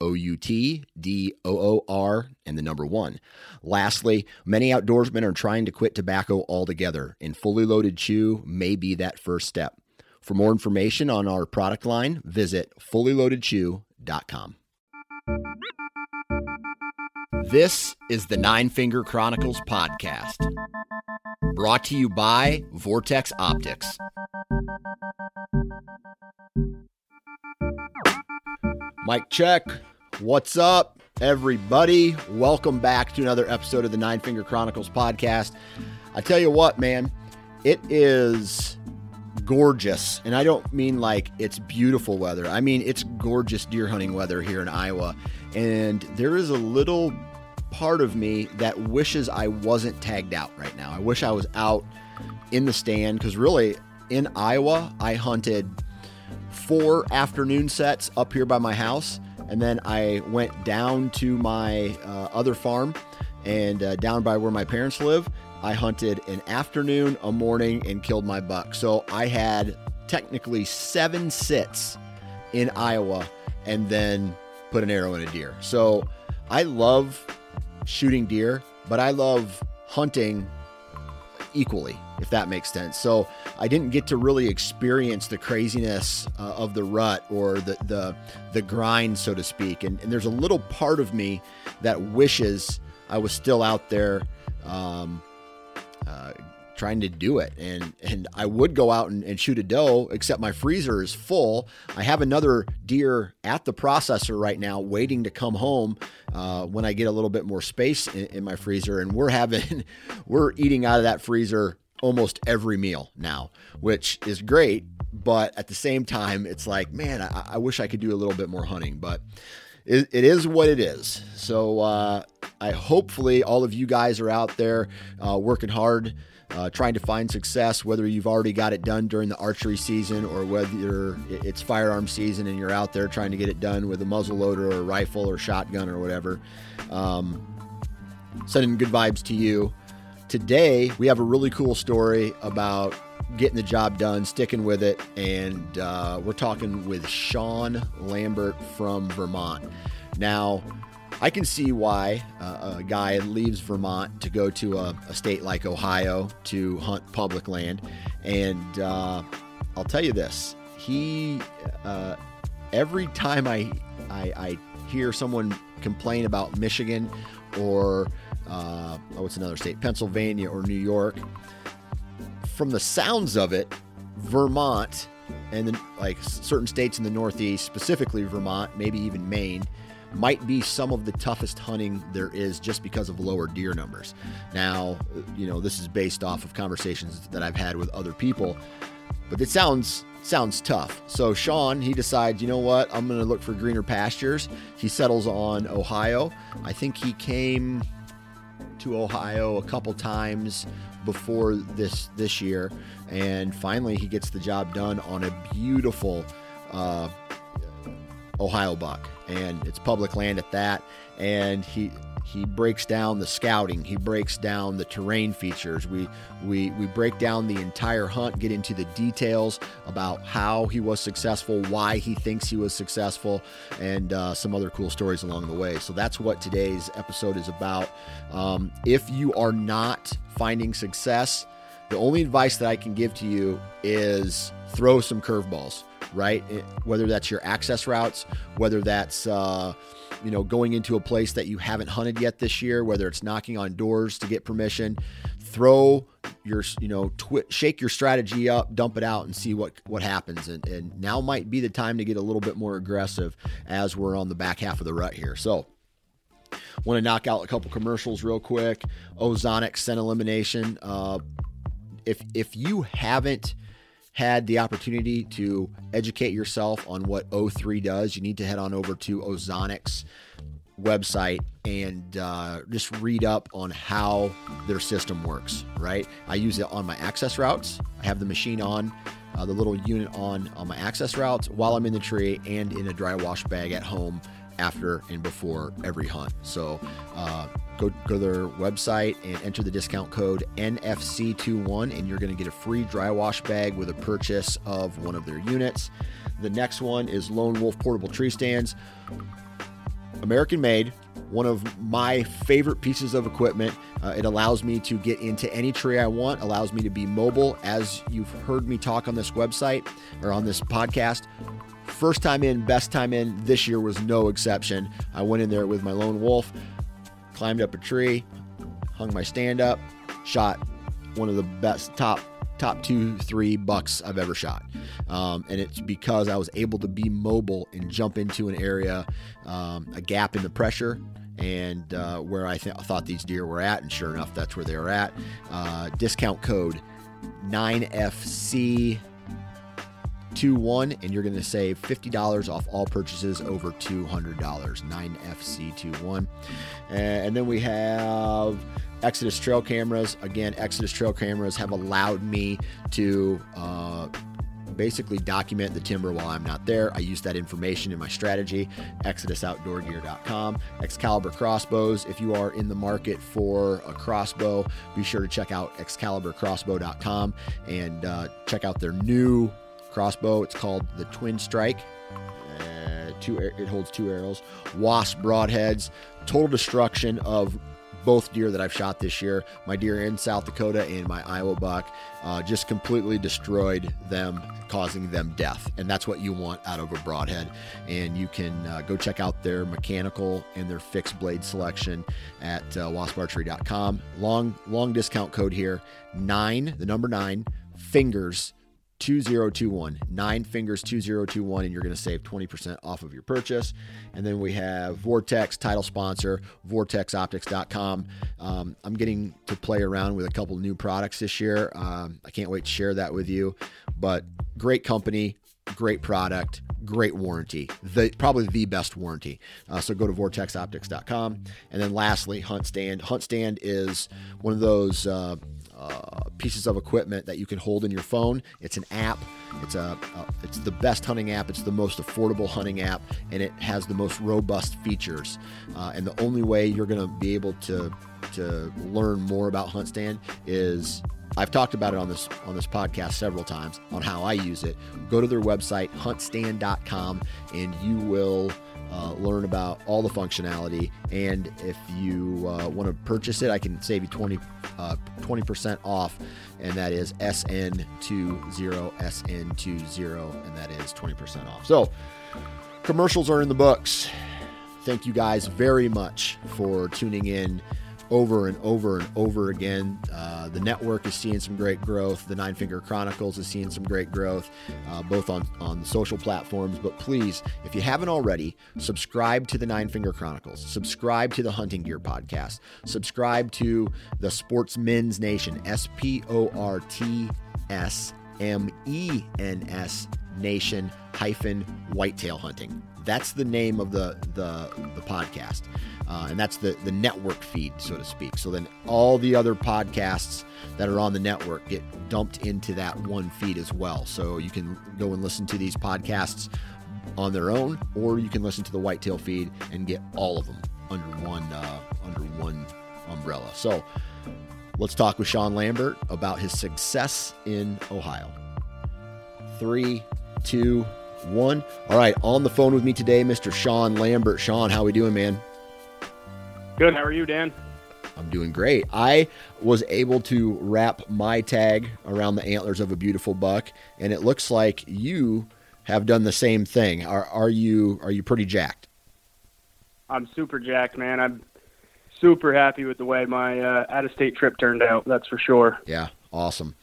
O U T D O O R, and the number one. Lastly, many outdoorsmen are trying to quit tobacco altogether, and fully loaded chew may be that first step. For more information on our product line, visit fullyloadedchew.com. This is the Nine Finger Chronicles podcast, brought to you by Vortex Optics. Mike check. What's up, everybody? Welcome back to another episode of the Nine Finger Chronicles podcast. I tell you what, man, it is gorgeous. And I don't mean like it's beautiful weather. I mean it's gorgeous deer hunting weather here in Iowa. And there is a little part of me that wishes I wasn't tagged out right now. I wish I was out in the stand because really in Iowa, I hunted four afternoon sets up here by my house. And then I went down to my uh, other farm and uh, down by where my parents live. I hunted an afternoon, a morning, and killed my buck. So I had technically seven sits in Iowa and then put an arrow in a deer. So I love shooting deer, but I love hunting equally, if that makes sense. So I didn't get to really experience the craziness uh, of the rut or the the the grind, so to speak. And, and, there's a little part of me that wishes I was still out there. Um, uh, trying to do it and and I would go out and, and, shoot a doe except my freezer is full I have another deer at the processor right now waiting to come home uh, when I get a little bit more space in, in my freezer and we're having we're eating out of that freezer almost every meal now which is great but at the same time it's like man I, I wish I could do a little bit more hunting but it, it is what it is so uh, I hopefully all of you guys are out there uh, working hard uh, trying to find success, whether you've already got it done during the archery season or whether it's firearm season and you're out there trying to get it done with a muzzle loader or a rifle or shotgun or whatever. Um, sending good vibes to you. Today, we have a really cool story about getting the job done, sticking with it, and uh, we're talking with Sean Lambert from Vermont. Now, I can see why uh, a guy leaves Vermont to go to a, a, state like Ohio to hunt public land. And uh, I'll tell you this he, uh, every time I, I, I, hear someone complain about Michigan or uh, oh, what's another state, Pennsylvania or New York, from the sounds of it, Vermont and like certain states in the Northeast, specifically Vermont, maybe even Maine, might be some of the toughest hunting there is just because of lower deer numbers. Now, you know, this is based off of conversations that I've had with other people, but it sounds sounds tough. So Sean, he decides, you know what, I'm going to look for greener pastures. He settles on Ohio. I think he came to Ohio a couple times before this this year, and finally he gets the job done on a beautiful uh, Ohio buck and it's public land at that. And he he breaks down the scouting. He breaks down the terrain features. We we we break down the entire hunt, get into the details about how he was successful, why he thinks he was successful, and uh, some other cool stories along the way. So that's what today's episode is about. Um, if you are not finding success, the only advice that I can give to you is throw some curveballs, right? Whether that's your access routes, whether that's uh, you know going into a place that you haven't hunted yet this year, whether it's knocking on doors to get permission, throw your you know twi- shake your strategy up, dump it out, and see what what happens. And, and now might be the time to get a little bit more aggressive as we're on the back half of the rut here. So. Want to knock out a couple commercials real quick. Ozonic scent elimination. Uh, if if you haven't had the opportunity to educate yourself on what O3 does, you need to head on over to Ozonic's website and uh, just read up on how their system works. Right, I use it on my access routes. I have the machine on. Uh, the little unit on on my access routes while I'm in the tree and in a dry wash bag at home after and before every hunt. So uh, go, go to their website and enter the discount code NFC21, and you're going to get a free dry wash bag with a purchase of one of their units. The next one is Lone Wolf Portable Tree Stands. American made, one of my favorite pieces of equipment. Uh, it allows me to get into any tree I want, allows me to be mobile. As you've heard me talk on this website or on this podcast, First time in, best time in. This year was no exception. I went in there with my lone wolf, climbed up a tree, hung my stand up, shot one of the best top top two three bucks I've ever shot, um, and it's because I was able to be mobile and jump into an area, um, a gap in the pressure. And uh, where I th- thought these deer were at, and sure enough, that's where they were at. Uh, discount code 9FC 21 and you're going to save $50 off all purchases over $200 9fc21 and then we have exodus trail cameras again exodus trail cameras have allowed me to uh, basically document the timber while I'm not there. I use that information in my strategy, exodusoutdoorgear.com. Excalibur crossbows. If you are in the market for a crossbow, be sure to check out excaliburcrossbow.com and uh, check out their new crossbow. It's called the Twin Strike. Uh, two, it holds two arrows. Wasp broadheads. Total destruction of both deer that I've shot this year. My deer in South Dakota and my Iowa buck uh, just completely destroyed them, causing them death. And that's what you want out of a broadhead. And you can uh, go check out their mechanical and their fixed blade selection at uh, wasparchery.com. Long, long discount code here nine, the number nine, fingers 2021 nine fingers 2021 and you're going to save 20% off of your purchase. And then we have vortex title sponsor vortexoptics.com um, i'm getting to play around with a couple new products this year. Um, i can't wait to share that with you. But great company great product great warranty. The probably the best warranty. Uh, so go to vortexoptics.com and then lastly HuntStand. Hunt stand is one of those uh, uh, pieces of equipment that you can hold in your phone. It's an app. It's a, uh, it's the best hunting app. It's the most affordable hunting app, and it has the most robust features. Uh, and the only way you're going to be able to to learn more about HuntStand is I've talked about it on this on this podcast several times on how I use it. Go to their website huntstand.com and you will uh, learn about all the functionality. And if you uh, want to purchase it, I can save you 20, uh, 20% off, and that is SN20, SN20, and that is 20% off. So, commercials are in the books. Thank you guys very much for tuning in over and over and over again. Uh, the network is seeing some great growth. The Nine Finger Chronicles is seeing some great growth, uh, both on, on the social platforms. But please, if you haven't already, subscribe to the Nine Finger Chronicles, subscribe to the Hunting Gear Podcast, subscribe to the Sportsmen's Nation, S P O R T S M E N S Nation hyphen whitetail hunting. That's the name of the the, the podcast, uh, and that's the the network feed, so to speak. So then all the other podcasts that are on the network get dumped into that one feed as well. So you can go and listen to these podcasts on their own, or you can listen to the whitetail feed and get all of them under one uh, under one umbrella. So let's talk with Sean Lambert about his success in Ohio. Three, two, one. All right, on the phone with me today, Mr. Sean Lambert. Sean, how we doing, man? Good. How are you, Dan? I'm doing great. I was able to wrap my tag around the antlers of a beautiful buck, and it looks like you have done the same thing. Are are you are you pretty jacked? I'm super jacked, man. I'm super happy with the way my uh, out of state trip turned out. That's for sure. Yeah, awesome.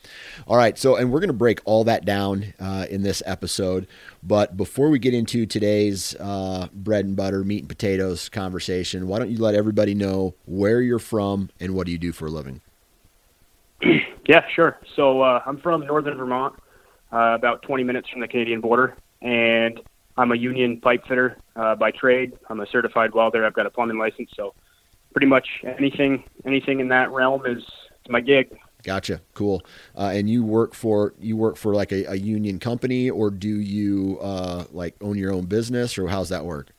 All right, so and we're going to break all that down uh, in this episode. But before we get into today's uh, bread and butter, meat and potatoes conversation, why don't you let everybody know where you're from and what do you do for a living? yeah, sure. So uh, I'm from northern Vermont, uh, about 20 minutes from the Canadian border, and I'm a union pipe fitter uh, by trade. I'm a certified welder. I've got a plumbing license, so pretty much anything anything in that realm is my gig. Gotcha. Cool. Uh, and you work for you work for like a, a union company, or do you uh, like own your own business, or how's that work?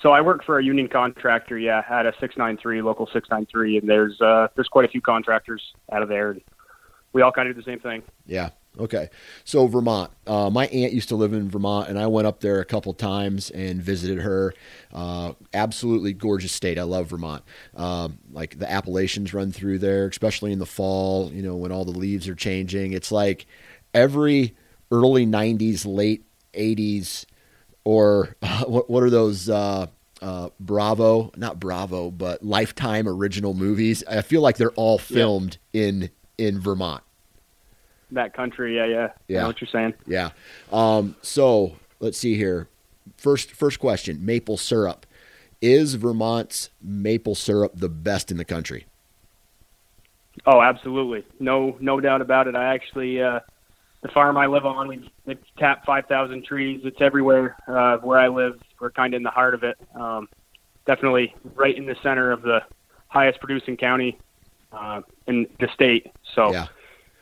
So I work for a union contractor. Yeah, at a six nine three local six nine three, and there's uh, there's quite a few contractors out of there. We all kind of do the same thing. Yeah. Okay. So Vermont. Uh, my aunt used to live in Vermont, and I went up there a couple times and visited her. Uh, absolutely gorgeous state. I love Vermont. Um, like the Appalachians run through there, especially in the fall. You know when all the leaves are changing. It's like every early '90s, late '80s, or uh, what, what are those? Uh, uh, Bravo, not Bravo, but Lifetime original movies. I feel like they're all filmed yeah. in in Vermont that country. Yeah, yeah. Yeah. What you're saying. Yeah. Um, so let's see here. First, first question: maple syrup. Is Vermont's maple syrup the best in the country? Oh, absolutely. No, no doubt about it. I actually, uh, the farm I live on, we, we tap 5,000 trees. It's everywhere uh, where I live. We're kind of in the heart of it. Um, definitely right in the center of the highest producing county uh, in the state. So yeah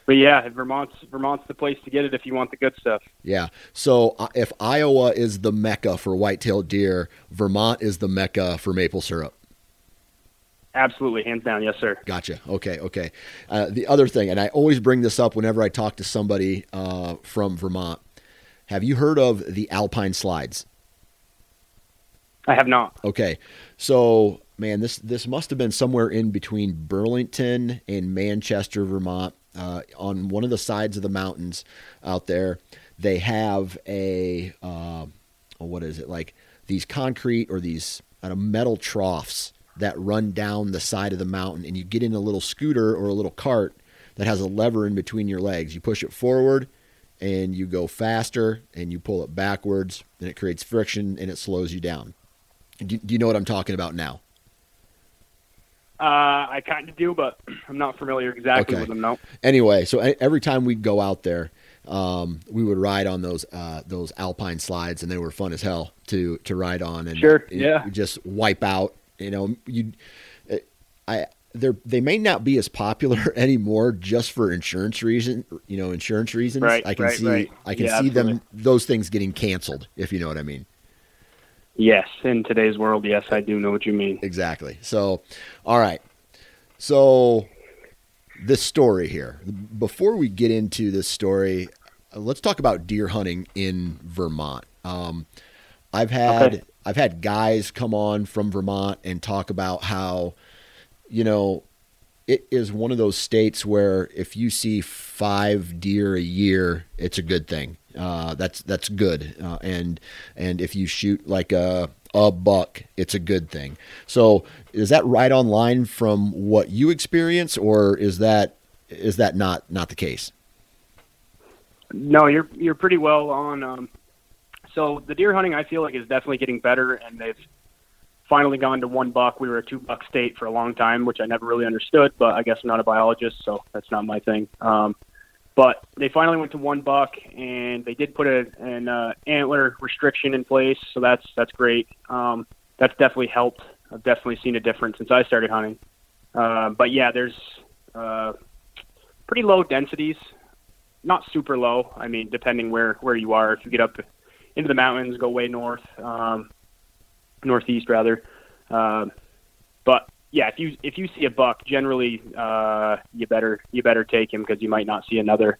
but yeah, Vermont's Vermont's the place to get it if you want the good stuff. Yeah. So uh, if Iowa is the mecca for white-tailed deer, Vermont is the mecca for maple syrup. Absolutely, hands down, yes, sir. Gotcha. Okay, okay. Uh, the other thing, and I always bring this up whenever I talk to somebody uh, from Vermont. Have you heard of the Alpine Slides? I have not. Okay, so man, this this must have been somewhere in between Burlington and Manchester, Vermont uh, on one of the sides of the mountains out there, they have a uh, what is it like these concrete or these uh, metal troughs that run down the side of the mountain, and you get in a little scooter or a little cart that has a lever in between your legs. You push it forward, and you go faster, and you pull it backwards, and it creates friction and it slows you down. Do, do you know what I'm talking about now? Uh, I kind of do, but I'm not familiar exactly okay. with them. No. Anyway, so every time we'd go out there, um, we would ride on those uh, those alpine slides, and they were fun as hell to to ride on. And sure, yeah, just wipe out. You know, you, I they they may not be as popular anymore just for insurance reason. You know, insurance reasons. Right, I can right, see right. I can yeah, see absolutely. them those things getting canceled if you know what I mean. Yes, in today's world, yes, I do know what you mean. Exactly. So, all right. So, this story here. Before we get into this story, uh, let's talk about deer hunting in Vermont. Um, I've had Okay. I've had guys come on from Vermont and talk about how, you know, it is one of those states where if you see five deer a year, it's a good thing. Uh, that's that's good. Uh, and and if you shoot like a a buck, it's a good thing. So is that right on line from what you experience, or is that is that not not the case? No, you're you're pretty well on. Um, so the deer hunting, I feel like, is definitely getting better, and they've finally gone to one buck. We were a two buck state for a long time, which I never really understood, but I guess I'm not a biologist, so that's not my thing. Um, but they finally went to one buck, and they did put a, an uh, antler restriction in place, so that's that's great. Um, that's definitely helped. I've definitely seen a difference since I started hunting. Uh, but yeah, there's uh, pretty low densities, not super low. I mean, depending where where you are. If you get up into the mountains, go way north, um, northeast rather. Um, but yeah, if you if you see a buck, generally uh, you better you better take him because you might not see another.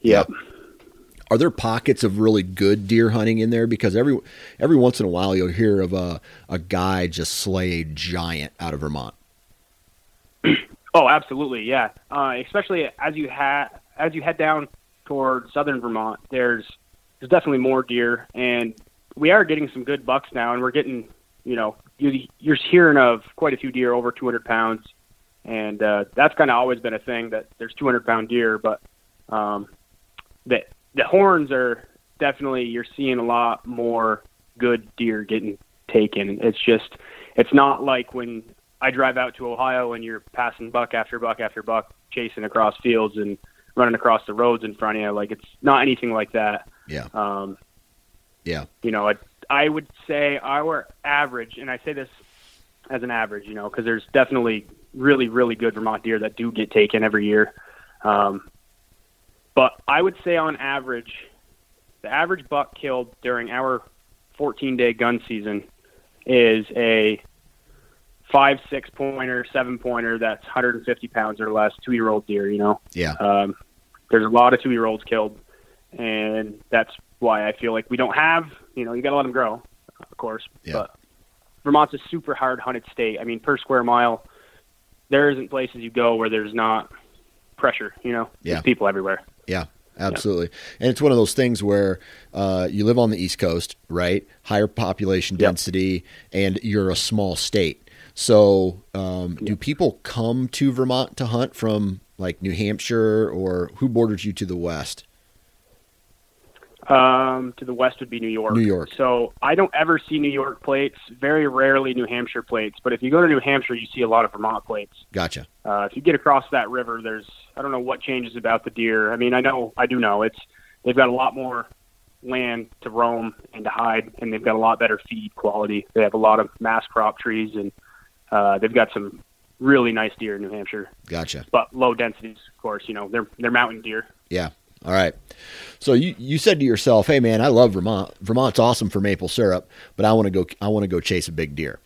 Yep. Are there pockets of really good deer hunting in there? Because every every once in a while you'll hear of a a guy just slay a giant out of Vermont. Oh, absolutely, yeah. Uh, especially as you ha- as you head down toward southern Vermont, there's there's definitely more deer, and we are getting some good bucks now, and we're getting you know you, you're hearing of quite a few deer over 200 pounds, and uh, that's kind of always been a thing that there's 200 pound deer, but um, the the horns are definitely you're seeing a lot more good deer getting taken. It's just it's not like when I drive out to Ohio and you're passing buck after buck after buck, chasing across fields and running across the roads in front of you. Like it's not anything like that. Yeah. Um, yeah. You know, I, I would say our average, and I say this as an average, you know, because there's definitely really, really good Vermont deer that do get taken every year. Um, but I would say on average, the average buck killed during our 14 day gun season is a five, six pointer, seven pointer that's 150 pounds or less, two year old deer, you know. Yeah. Um, there's a lot of two year olds killed, and that's why I feel like we don't have, you know, you got to let them grow, of course. Yeah. But Vermont's a super hard hunted state. I mean, per square mile, there isn't places you go where there's not pressure, you know, Yeah. there's people everywhere. Yeah, absolutely. And it's one of those things where uh, you live on the East Coast, right? Higher population Yep. density, and you're a small state. So, um, do people come to Vermont to hunt from like New Hampshire, or who borders you to the west? Um, to the west would be New York. New York. So I don't ever see New York plates. Very rarely New Hampshire plates. But if you go to New Hampshire, you see a lot of Vermont plates. Gotcha. Uh, if you get across that river, there's I don't know what changes about the deer. I mean, I know I do know it's they've got a lot more land to roam and to hide, and they've got a lot better feed quality. They have a lot of mass crop trees, and uh, they've got some really nice deer in New Hampshire, Gotcha. but low densities, of course. You know, they're they're mountain deer. Yeah. All right. So you, you said to yourself, "Hey man, I love Vermont. Vermont's awesome for maple syrup, but I want to go. I want to go chase a big deer."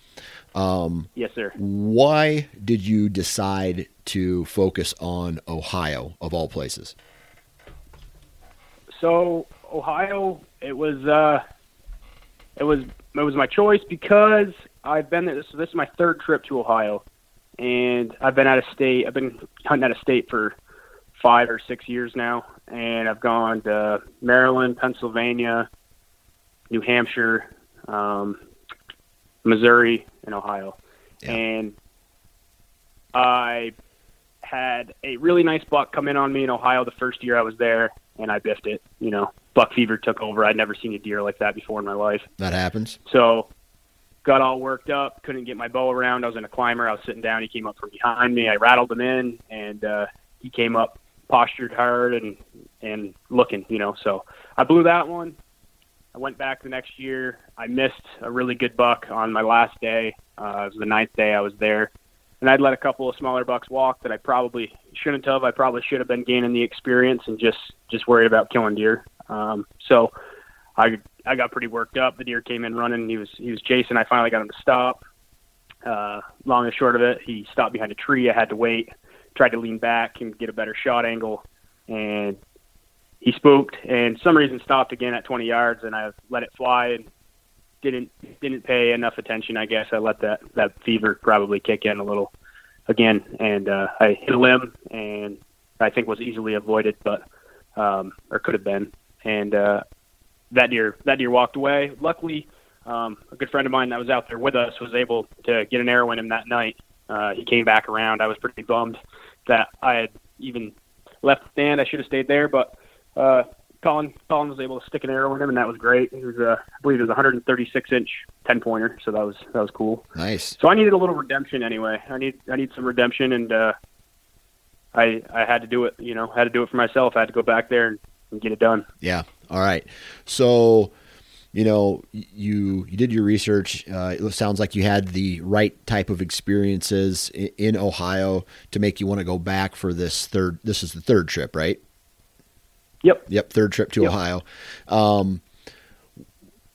Yes, sir. Why did you decide to focus on Ohio of all places? So Ohio, it was uh, it was it was my choice because I've been there. So this is my third trip to Ohio, and I've been out of state. I've been hunting out of state for five or six years now, and I've gone to Maryland, Pennsylvania, New Hampshire, um, Missouri, and Ohio, Yeah. and I had a really nice buck come in on me in Ohio the first year I was there, and I biffed it. You know, buck fever took over. I'd never seen a deer like that before in my life. That happens. So got all worked up, couldn't get my bow around. I was in a climber. I was sitting down. He came up from behind me. I rattled him in, and uh, he came up, postured hard, and and looking. You know, so I blew that one. I went back the next year. I missed a really good buck on my last day. Uh, it was the ninth day I was there, and I'd let a couple of smaller bucks walk that I probably shouldn't have. I probably should have been gaining the experience and just just worried about killing deer. Um, so I I got pretty worked up. The deer came in running. He was he was chasing. I finally got him to stop. Uh, long and short of it, he stopped behind a tree. I had to wait. Tried to lean back and get a better shot angle, and he spooked. And some reason stopped again at 20 yards, and I let it fly and didn't didn't pay enough attention. I guess I let that that fever probably kick in a little again, and uh, I hit a limb, and I think was easily avoided, but um, or could have been. And uh, that deer that deer walked away. Luckily, um, a good friend of mine that was out there with us was able to get an arrow in him that night. Uh, he came back around. I was pretty bummed that I had even left the stand. I should have stayed there, but uh, Colin Colin was able to stick an arrow in him, and that was great. It was uh, I believe it was a 136 inch 10 pointer, so that was that was cool. Nice. So I needed a little redemption anyway. I need I need some redemption, and uh, I I had to do it. You know, had to do it for myself. I had to go back there and, and get it done. Yeah. All right. So, you know, you you did your research. Uh, it sounds like you had the right type of experiences in, in Ohio to make you want to go back for this third. This is the third trip, right? Yep. Yep. Third trip to Yep. Ohio. Um,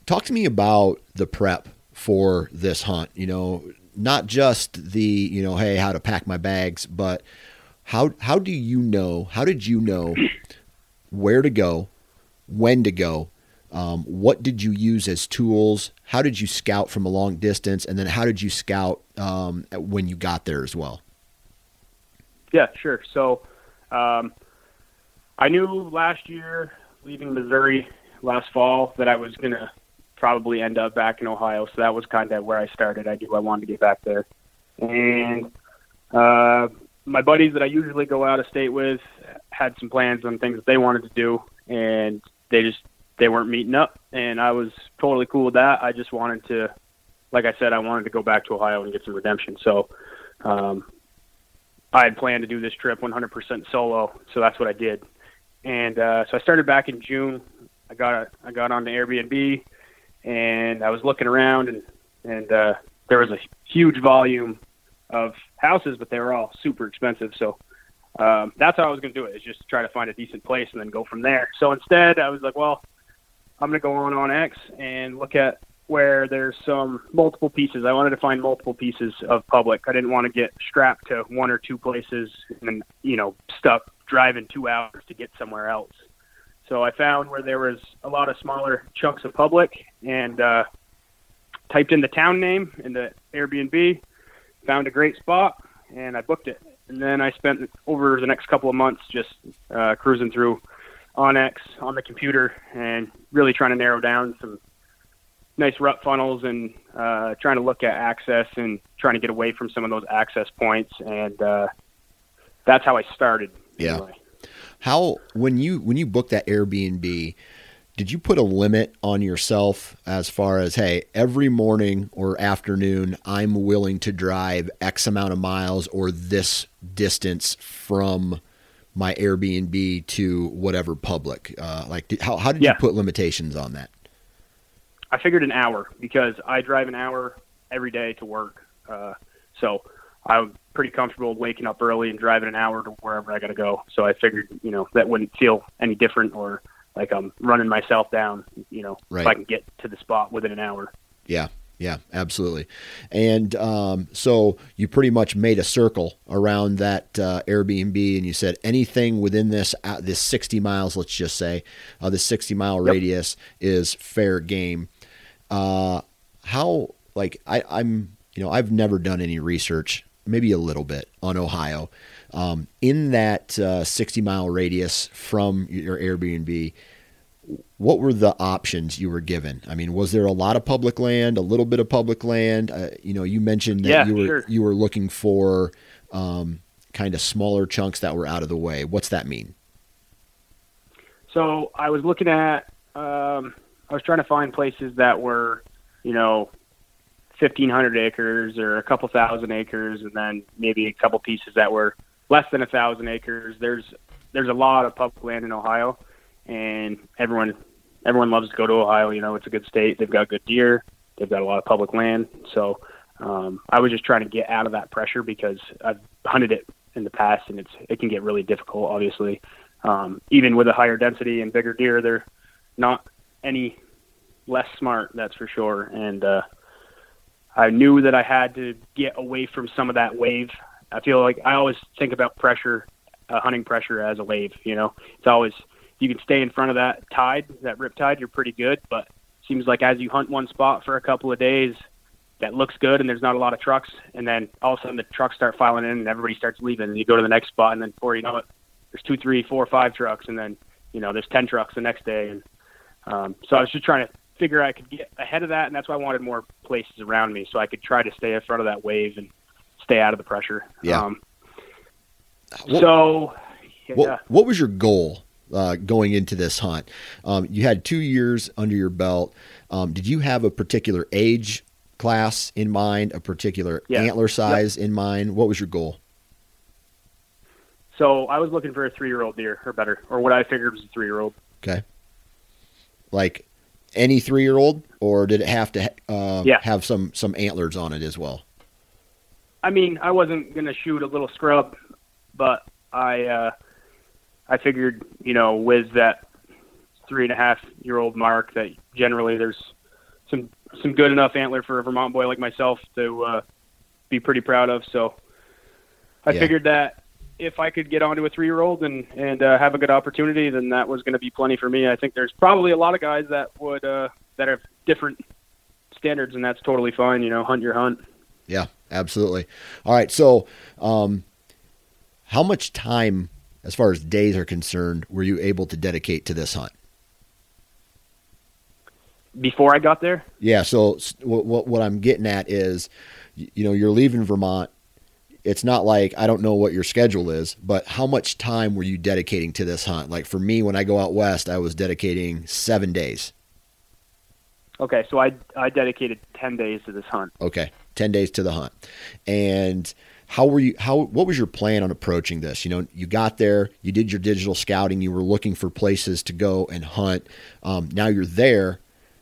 talk to me about the prep for this hunt? You know, not just the you know, hey, how to pack my bags, but how how do you know? How did you know where to go, when to go? Um, what did you use as tools? How did you scout from a long distance, and then how did you scout um, when you got there as well? Yeah, sure. So, um, I knew last year, leaving Missouri last fall, that I was gonna probably end up back in Ohio. So that was kind of where I started. I knew I wanted to get back there, and uh, my buddies that I usually go out of state with had some plans on things that they wanted to do, and they just they weren't meeting up, and I was totally cool with that. I just wanted to, like I said, I wanted to go back to Ohio and get some redemption. So, um, I had planned to do this trip 100% solo, so that's what I did. And uh, so I started back in June. I got a, I got on the Airbnb, and I was looking around, and and uh, there was a huge volume of houses, but they were all super expensive. So um, that's how I was going to do it: is just try to find a decent place and then go from there. So instead, I was like, well, I'm going to go on onX and look at where there's some multiple pieces. I wanted to find multiple pieces of public. I didn't want to get strapped to one or two places and you know, stuck driving two hours to get somewhere else. So I found where there was a lot of smaller chunks of public and uh, typed in the town name in the Airbnb, found a great spot, and I booked it. And then I spent over the next couple of months just uh, cruising through onX on the computer and really trying to narrow down some nice rut funnels and uh, trying to look at access and trying to get away from some of those access points. And uh, that's how I started. Yeah. Anyway. How when you when you booked that Airbnb, did you put a limit on yourself as far as hey, every morning or afternoon I'm willing to drive X amount of miles or this distance from my Airbnb to whatever public? Uh, like, did, how how did yeah. you put limitations on that? I figured an hour because I drive an hour every day to work, uh, so I'm pretty comfortable waking up early and driving an hour to wherever I got to go. So I figured, you know, that wouldn't feel any different or like I'm running myself down. You know, right. if I can get to the spot within an hour. Yeah, yeah, absolutely. And um, so you pretty much made a circle around that uh, Airbnb, and you said anything within this uh, this 60 miles, let's just say, uh, this 60 mile yep. radius is fair game. Uh, how like I, I'm you know I've never done any research, maybe a little bit on Ohio. Um, in that uh, 60 mile radius from your Airbnb, what were the options you were given? I mean, was there a lot of public land, a little bit of public land? Uh, you know, you mentioned that yeah, you were sure. you were looking for um, kind of smaller chunks that were out of the way. What's that mean? So I was looking at, um, I was trying to find places that were, you know, fifteen hundred acres or a couple thousand acres, and then maybe a couple pieces that were less than a thousand acres. There's there's a lot of public land in Ohio and everyone everyone loves to go to Ohio. You know, it's a good state. They've got good deer. They've got a lot of public land. So um, I was just trying to get out of that pressure because I've hunted it in the past, and it's it can get really difficult. Obviously, um, even with a higher density and bigger deer, they're not any less smart. That's for sure. And uh, I knew that I had to get away from some of that wave. I feel like I always think about pressure, uh, hunting pressure as a wave. You know, it's always you can stay in front of that tide, that rip tide, you're pretty good. But seems like as you hunt one spot for a couple of days, that looks good and there's not a lot of trucks, and then all of a sudden the trucks start filing in and everybody starts leaving, and you go to the next spot, and then before you know it, there's two, three, four, five trucks, and then you know there's ten trucks the next day, and um, so I was just trying to figure I could get ahead of that, and that's why I wanted more places around me so I could try to stay in front of that wave and stay out of the pressure. Yeah. Um, what, so, yeah. What, what was your goal uh, going into this hunt. Um, you had two years under your belt. Um, did you have a particular age class in mind, a particular yeah. antler size yep. in mind? What was your goal? So I was looking for a three-year-old deer or better, or what I figured was a three-year-old. Okay. Like any three-year-old, or did it have to uh, yeah. have some some antlers on it as well? I mean, I wasn't gonna shoot a little scrub, but I uh, I figured, you know, with that three and a half year old mark, that generally there's some some good enough antler for a Vermont boy like myself to uh, be pretty proud of. So I Yeah. figured that if I could get onto a three year old and and uh, have a good opportunity, then that was going to be plenty for me. I think there's probably a lot of guys that would uh, that have different standards, and that's totally fine. You know, hunt your hunt. Yeah, absolutely. All right. So, um, how much time, as far as days are concerned, were you able to dedicate to this hunt? Before I got there, Yeah. So, what what, what I'm getting at is, you know, you're leaving Vermont. It's not like I don't know what your schedule is, but how much time were you dedicating to this hunt? Like for me, when I go out west, I was dedicating seven days. okay, so I I dedicated ten days to this hunt. Okay, ten days to the hunt, and how were you? How what was your plan on approaching this? You know, you got there, you did your digital scouting, you were looking for places to go and hunt. Um, now you're there.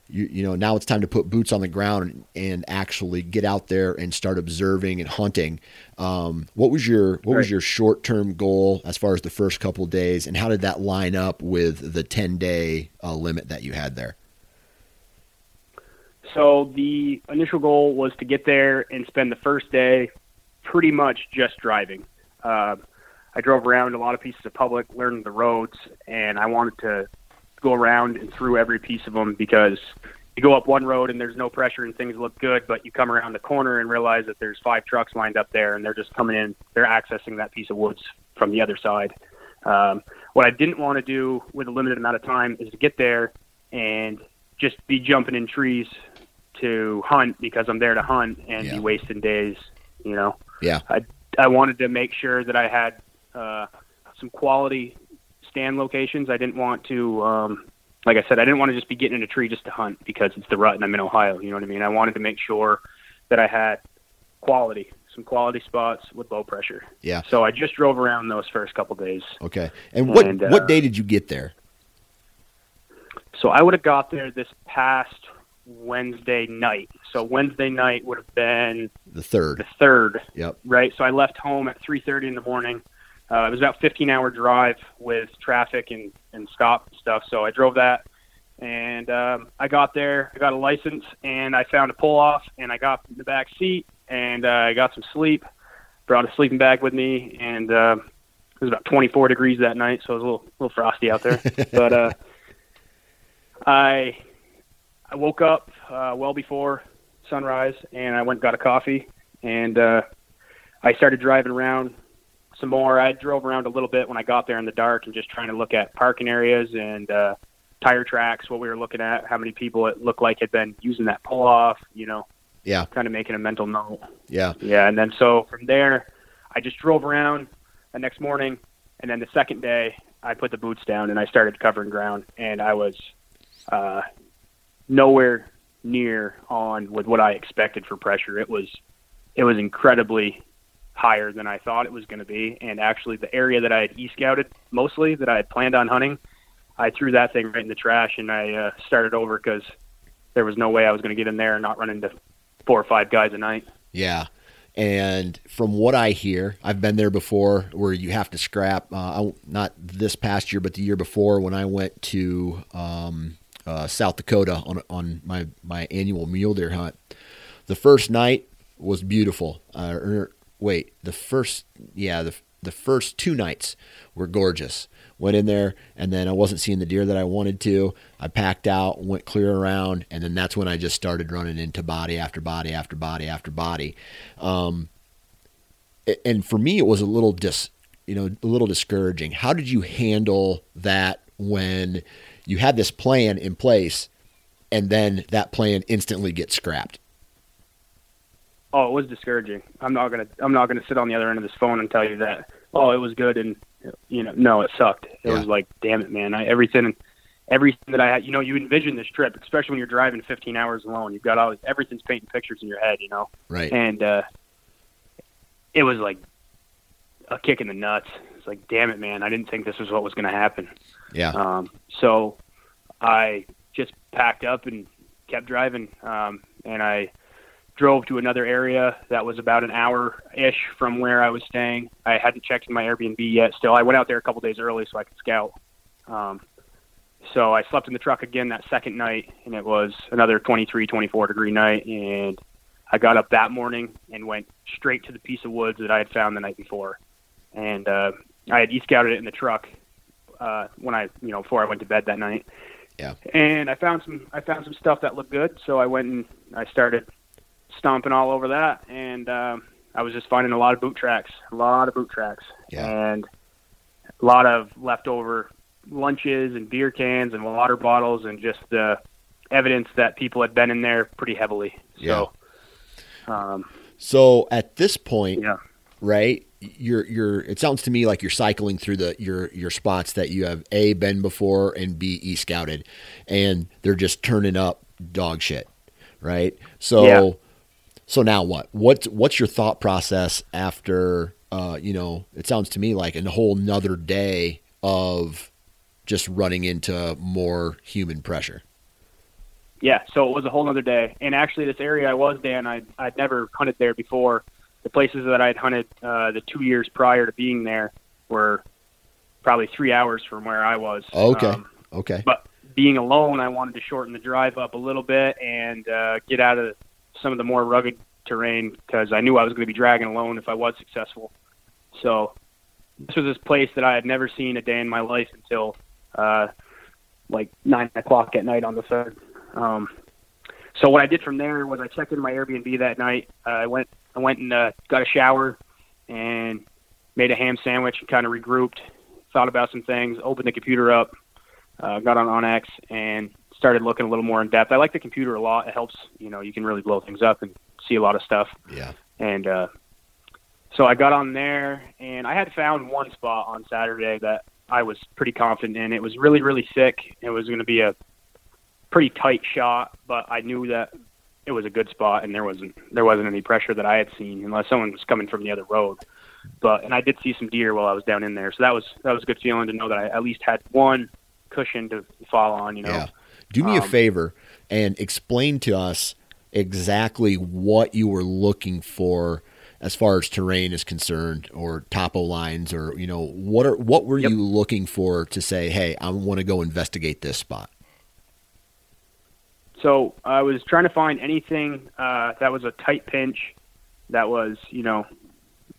You, you know now it's time to put boots on the ground and, and actually get out there and start observing and hunting. Um, what was your what was your short term goal as far as the first couple days, and how did that line up with the ten day uh, limit that you had there? So the initial goal was to get there and spend the first day pretty much just driving. Uh, I drove around a lot of pieces of public, learned the roads, and I wanted to go around and through every piece of them because you go up one road and there's no pressure and things look good, but you come around the corner and realize that there's five trucks lined up there and they're just coming in, they're accessing that piece of woods from the other side. Um, what I didn't want to do with a limited amount of time is to get there and just be jumping in trees to hunt because I'm there to hunt and Yeah. be wasting days, you know. Yeah. I I wanted to make sure that I had uh, some quality stand locations. I didn't want to, um, like I said, I didn't want to just be getting in a tree just to hunt because it's the rut and I'm in Ohio. You know what I mean? I wanted to make sure that I had quality, some quality spots with low pressure. Yeah. So I just drove around those first couple days. Okay. And what And, uh, what day did you get there? So I would have got there this past Wednesday night. So Wednesday night would have been The third. the third. Yep. right? So I left home at 3:30 in the morning. Uh, it was about 15 hour drive with traffic and and stop and stuff. So I drove that, and um, I got there. I got a license, and I found a pull off, and I got in the back seat, and uh, I got some sleep. Brought a sleeping bag with me, and uh, it was about 24 degrees that night, so it was a little little frosty out there. but uh, I I woke up uh, well before sunrise, and I went and got a coffee, and uh, I started driving around some more. I drove around a little bit when I got there in the dark and just trying to look at parking areas and uh, tire tracks, what we were looking at, how many people it looked like had been using that pull off, you know, Yeah. kind of making a mental note. Yeah. Yeah, and then so from there, I just drove around the next morning, and then the second day, I put the boots down and I started covering ground, and I was uh, nowhere near on with what I expected for pressure. It was it was incredibly higher than I thought it was going to be, and actually the area that I had e scouted mostly that I had planned on hunting, I threw that thing right in the trash and I uh, started over because there was no way I was going to get in there and not run into four or five guys a night. Yeah. And from what I hear, I've been there before where you have to scrap. Uh, not this past year, but the year before when I went to um, uh, South Dakota on on my my annual mule deer hunt. The first night was beautiful. Uh, er, wait, the first yeah the the first two nights were gorgeous. Went in there and then I wasn't seeing the deer that I wanted to. I packed out, went clear around, and then that's when I just started running into body after body after body after body. Um, and for me, it was a little dis, you know, a little discouraging. How did you handle that when you had this plan in place, and then that plan instantly gets scrapped? Oh, it was discouraging. I'm not gonna I'm not gonna sit on the other end of this phone and tell you that oh it was good and you know no it sucked. It Yeah. was like damn it man. I everything everything that I had you know you envision this trip especially when you're driving 15 hours alone. You've got all everything's painting pictures in your head you know Right. and uh, it was like a kick in the nuts. It's like damn it man. I didn't think this was what was gonna happen. Yeah. Um, so I just packed up and kept driving, um, and I drove to another area that was about an hour ish from where I was staying. I hadn't checked in my Airbnb yet. Still, I went out there a couple days early so I could scout. Um, so I slept in the truck again that second night, and it was another 23, 24 degree night. And I got up that morning and went straight to the piece of woods that I had found the night before. And uh, I had e-scouted it in the truck uh, when I, you know, before I went to bed that night. Yeah. And I found some, I found some stuff that looked good. So I went and I started stomping all over that, and um, I was just finding a lot of boot tracks, a lot of boot tracks, Yeah. and a lot of leftover lunches and beer cans and water bottles, and just the evidence that people had been in there pretty heavily. So, um, So at this point, yeah, right? You're you're. It sounds to me like you're cycling through the your your spots that you have a been before and b e scouted, and they're just turning up dog shit, right? So Yeah. so now what? What's what's your thought process after? Uh, you know, it sounds to me like a whole nother day of just running into more human pressure. yeah. So it was a whole other day. And actually, this area I was, Dan, I I'd never hunted there before. The places that I'd hunted uh, the two years prior to being there were probably three hours from where I was. Okay. Um, Okay. but being alone, I wanted to shorten the drive up a little bit and uh, get out of some of the more rugged terrain because I knew I was going to be dragging alone if I was successful. So this was this place that I had never seen a day in my life until uh, like nine o'clock at night on the third. Um, so what I did from there was I checked into my Airbnb that night. Uh, I went I went and uh, got a shower and made a ham sandwich and kind of regrouped, thought about some things, opened the computer up, uh, got on onX and started looking a little more in depth. I like the computer a lot. It helps, you know, you can really blow things up and see a lot of stuff. Yeah. And uh, so I got on there, and I had found one spot on Saturday that I was pretty confident in. It was really, really thick. It was going to be a pretty tight shot, but I knew that it was a good spot, and there wasn't there wasn't any pressure that I had seen, unless someone was coming from the other road. But and I did see some deer while I was down in there, so that was that was a good feeling to know that I at least had one cushion to fall on. You know, Yeah. Do me a Um, favor and explain to us exactly what you were looking for as far as terrain is concerned or topo lines or you know what are what were Yep. you looking for to say hey I want to go investigate this spot So I was trying to find anything uh, that was a tight pinch, that was you know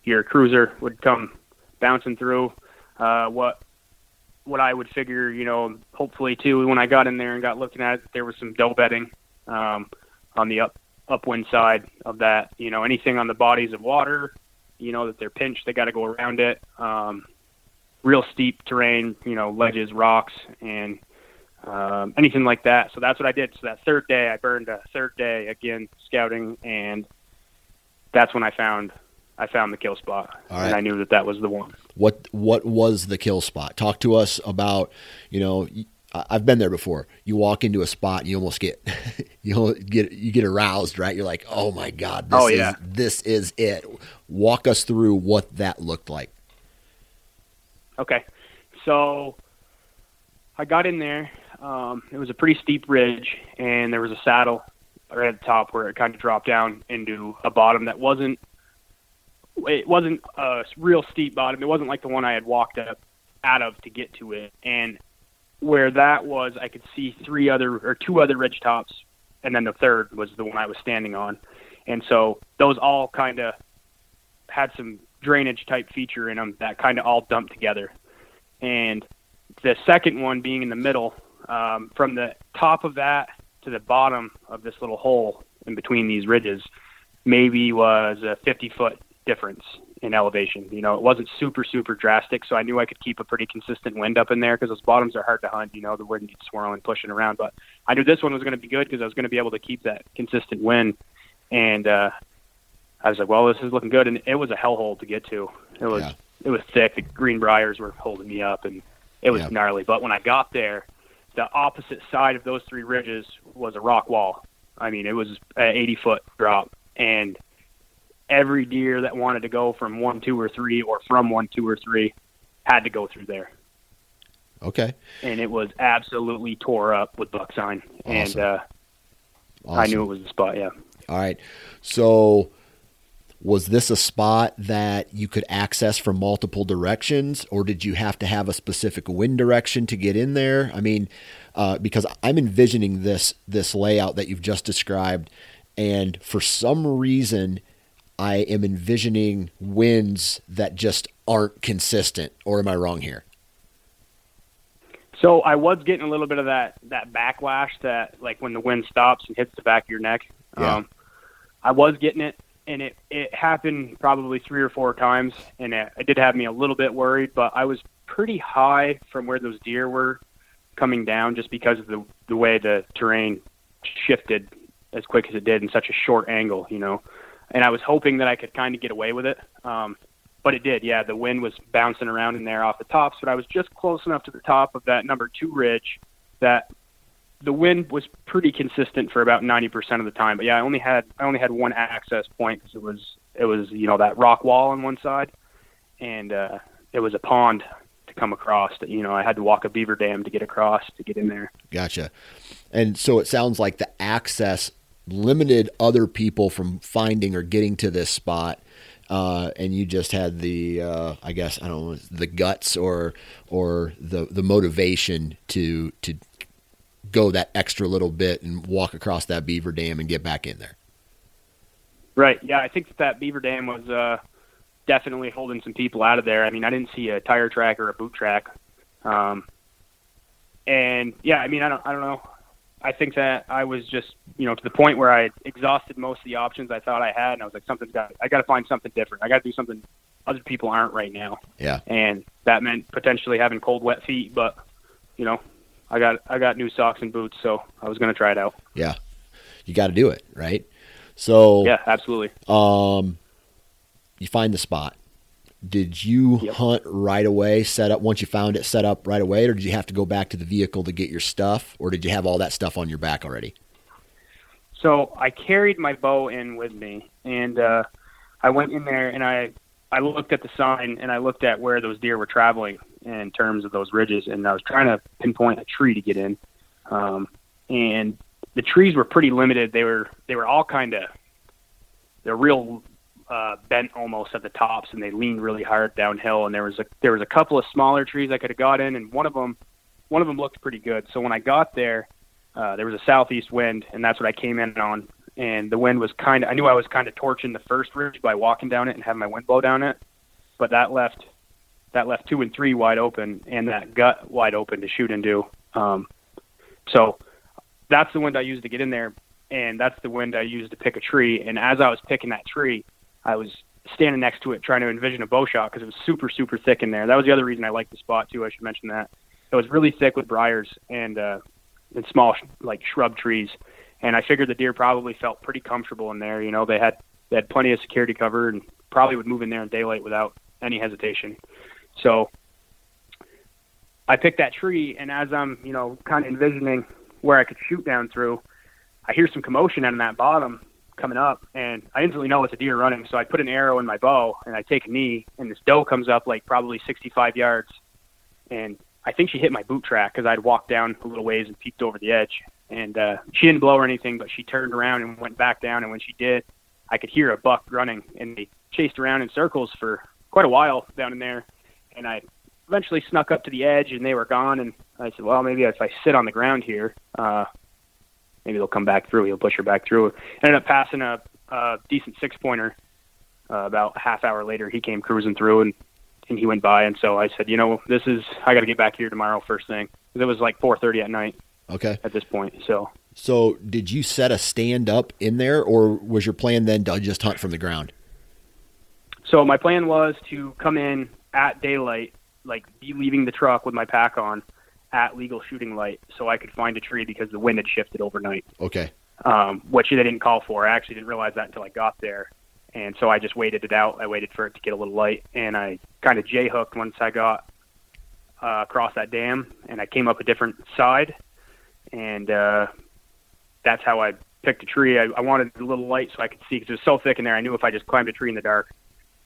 your cruiser would come bouncing through. Uh, what what I would figure, you know, hopefully too, when I got in there and got looking at it, there was some doe bedding um, on the up upwind side of that. You know, anything on the bodies of water, you know that they're pinched, they got to go around it. Um, real steep terrain, you know, ledges, rocks, and um, anything like that. So that's what I did. So that third day, I burned a third day again scouting, and that's when I found I found the kill spot, right. and I knew that that was the one. what what was the kill spot talk to us about you know I've been there before. You walk into a spot and you almost get you get you get aroused, right? You're like, "Oh my god, this Oh, is yeah. this is it." Walk us through what that looked like. Okay, so I got in there. Um, it was a pretty steep ridge, and there was a saddle right at the top where it kind of dropped down into a bottom that wasn't. It wasn't a real steep bottom. It wasn't like the one I had walked up out of to get to it. And where that was, I could see three other or two other ridge tops, and then the third was the one I was standing on. And so those all kind of had some drainage type feature in them that kind of all dumped together. And the second one being in the middle, um, from the top of that to the bottom of this little hole in between these ridges, maybe was a 50 foot difference in elevation. You know, it wasn't super, super drastic, so I knew I could keep a pretty consistent wind up in there because those bottoms are hard to hunt. You know, the wind keeps swirling, pushing around. But I knew this one was going to be good because I was going to be able to keep that consistent wind. And uh, I was like, well, this is looking good. And it was a hellhole to get to. It was Yeah. it was thick. The green briars were holding me up, and it was Yeah. gnarly. But when I got there, the opposite side of those three ridges was a rock wall. I mean, it was an 80 foot drop, and every deer that wanted to go from one, two, or three, or from one, two, or three, had to go through there, Okay. and it was absolutely tore up with buck sign, and uh, Awesome. I knew it was the spot. Yeah. All right. So was this a spot that you could access from multiple directions, or did you have to have a specific wind direction to get in there? I mean, uh, because I'm envisioning this this layout that you've just described, and for some reason, I am envisioning winds that just aren't consistent. Or am I wrong here? So I was getting a little bit of that that backlash that like when the wind stops and hits the back of your neck. Yeah. Um, I was getting it, and it it happened probably three or four times, and it, it did have me a little bit worried. But I was pretty high from where those deer were coming down, just because of the the way the terrain shifted as quick as it did in such a short angle, you know. And I was hoping that I could kind of get away with it. Um, but it did, yeah. The wind was bouncing around in there off the tops, but I was just close enough to the top of that number two ridge that the wind was pretty consistent for about 90% of the time. But yeah, I only had I only had one access point because it was it was you know that rock wall on one side, and uh, it was a pond to come across. That you know I had to walk a beaver dam to get across to get in there. Gotcha. And so it sounds like the access limited other people from finding or getting to this spot uh, and you just had the uh, I guess I don't know the guts or or the the motivation to to go that extra little bit and walk across that beaver dam and get back in there. Right. Yeah, I think that, that beaver dam was uh, definitely holding some people out of there. I mean, I didn't see a tire track or a boot track. Um, and yeah, I mean, I don't, I don't know. I think that I was just, you know, to the point where I exhausted most of the options I thought I had, and I was like, something's got, I got to find something different. I got to do something other people aren't right now. Yeah. And that meant potentially having cold, wet feet, but you know, I got, I got new socks and boots, so I was going to try it out. Yeah. You got to do it, right? So yeah, absolutely. Um, you find the spot did you Yep. hunt right away, set up once you found it, set up right away, or did you have to go back to the vehicle to get your stuff, or did you have all that stuff on your back already? So I carried my bow in with me, and uh, I went in there and I I looked at the sign and I looked at where those deer were traveling in terms of those ridges, and I was trying to pinpoint a tree to get in, um, and the trees were pretty limited. They were they were all kind of they're real uh, bent almost at the tops, and they leaned really hard downhill. And there was a there was a couple of smaller trees I could have got in, and one of them one of them looked pretty good. So when I got there, uh, there was a southeast wind, and that's what I came in on. And the wind was kind of I knew I was kind of torching the first ridge by walking down it and having my wind blow down it, but that left that left two and three wide open, and that gut wide open to shoot into. Um, so that's the wind I used to get in there, and that's the wind I used to pick a tree. And as I was picking that tree, I was standing next to it trying to envision a bow shot because it was super, super thick in there. That was the other reason I liked the spot too. I should mention that it was really thick with briars and uh, and small like shrub trees. And I figured the deer probably felt pretty comfortable in there. You know, they had they had plenty of security cover and probably would move in there in daylight without any hesitation. So I picked that tree, and as I'm you know kind of envisioning where I could shoot down through, I hear some commotion out in that bottom coming up, and I instantly know it's a deer running. So I put an arrow in my bow, and I take a knee, and this doe comes up like probably 65 yards, and I think she hit my boot track because I'd walked down a little ways and peeked over the edge, and uh, she didn't blow or anything, but she turned around and went back down, and when she did, I could hear a buck running, and they chased around in circles for quite a while down in there, and I eventually snuck up to the edge, and they were gone, and I said, well, maybe if I sit on the ground here, uh, maybe they'll come back through. He'll push her back through. Ended up passing a, a decent six pointer. Uh, about a half hour later, he came cruising through and and he went by. And so I said, you know, this is I got to get back here tomorrow first thing. 'Cause It was like 4:30 at night Okay. at this point. So So did you set a stand up in there, or was your plan then to just hunt from the ground? so my plan was to come in at daylight, like be leaving the truck with my pack on at legal shooting light, so I could find a tree because the wind had shifted overnight. Okay. um, which they didn't call for. I actually didn't realize that until I got there, and so I just waited it out. I waited for it to get a little light, and I kind of j hooked once I got uh, across that dam, and I came up a different side, and uh, that's how I picked a tree. I, I wanted a little light so I could see because it was so thick in there. I knew if I just climbed a tree in the dark,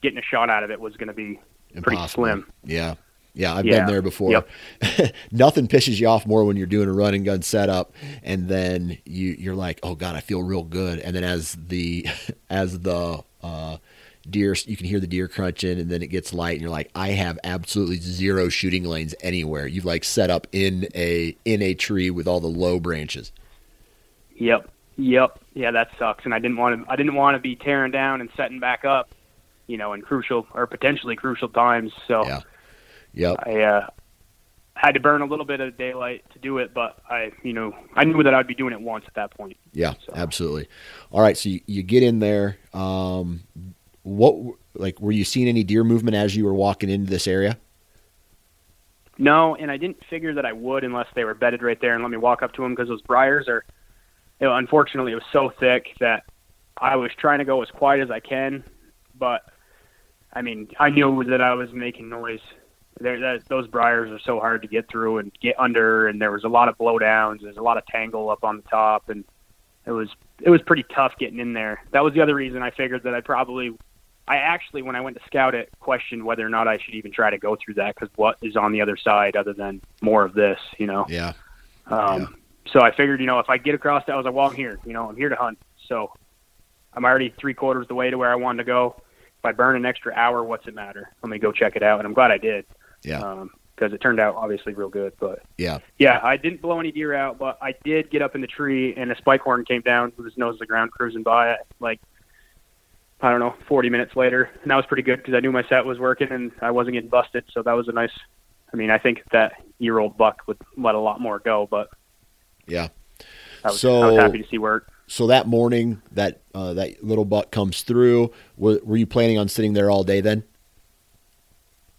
getting a shot out of it was going to be pretty Impossible. slim. Yeah. Yeah, I've Yeah. been there before. Yep. Nothing pisses you off more when you're doing a run and gun setup and then you you're like, "Oh god, I feel real good." And then as the as the uh deer you can hear the deer crunching and then it gets light and you're like i have absolutely zero shooting lanes anywhere you've like set up in a in a tree with all the low branches yep yep yeah that sucks and i didn't want to i didn't want to be tearing down and setting back up you know in crucial or potentially crucial times so yeah yep i uh had to burn a little bit of daylight to do it, but I, you know, I knew that I'd be doing it once at that point. Yeah, so. absolutely. All right, so you, you get in there. Um, what like were you seeing any deer movement as you were walking into this area? No, and I didn't figure that I would unless they were bedded right there and let me walk up to them because those briars are, you know, unfortunately it was so thick that I was trying to go as quiet as I can, but I mean I knew that I was making noise there, that, those briars are so hard to get through and get under, and there was a lot of blowdowns. There's a lot of tangle up on the top, and it was it was pretty tough getting in there. That was the other reason I figured that I probably, I actually when I went to scout it, questioned whether or not I should even try to go through that because what is on the other side other than more of this, you know? Yeah. Um, yeah. So I figured, you know, if I get across that, I was like, well, I'm here. You know, I'm here to hunt. So I'm already three quarters the way to where I wanted to go. If I burn an extra hour, what's it matter? Let me go check it out, and I'm glad I did. Yeah. Um, Because it turned out obviously real good, but yeah, yeah, I didn't blow any deer out, but I did get up in the tree, and a spike horn came down with his nose to the ground, cruising by it like I don't know, 40 minutes later, and that was pretty good because I knew my set was working and I wasn't getting busted, so that was a nice. I mean, I think that year-old buck would let a lot more go, but yeah, I was, so, I was happy to see where. So that morning, that uh, that little buck comes through. Were, were you planning on sitting there all day then?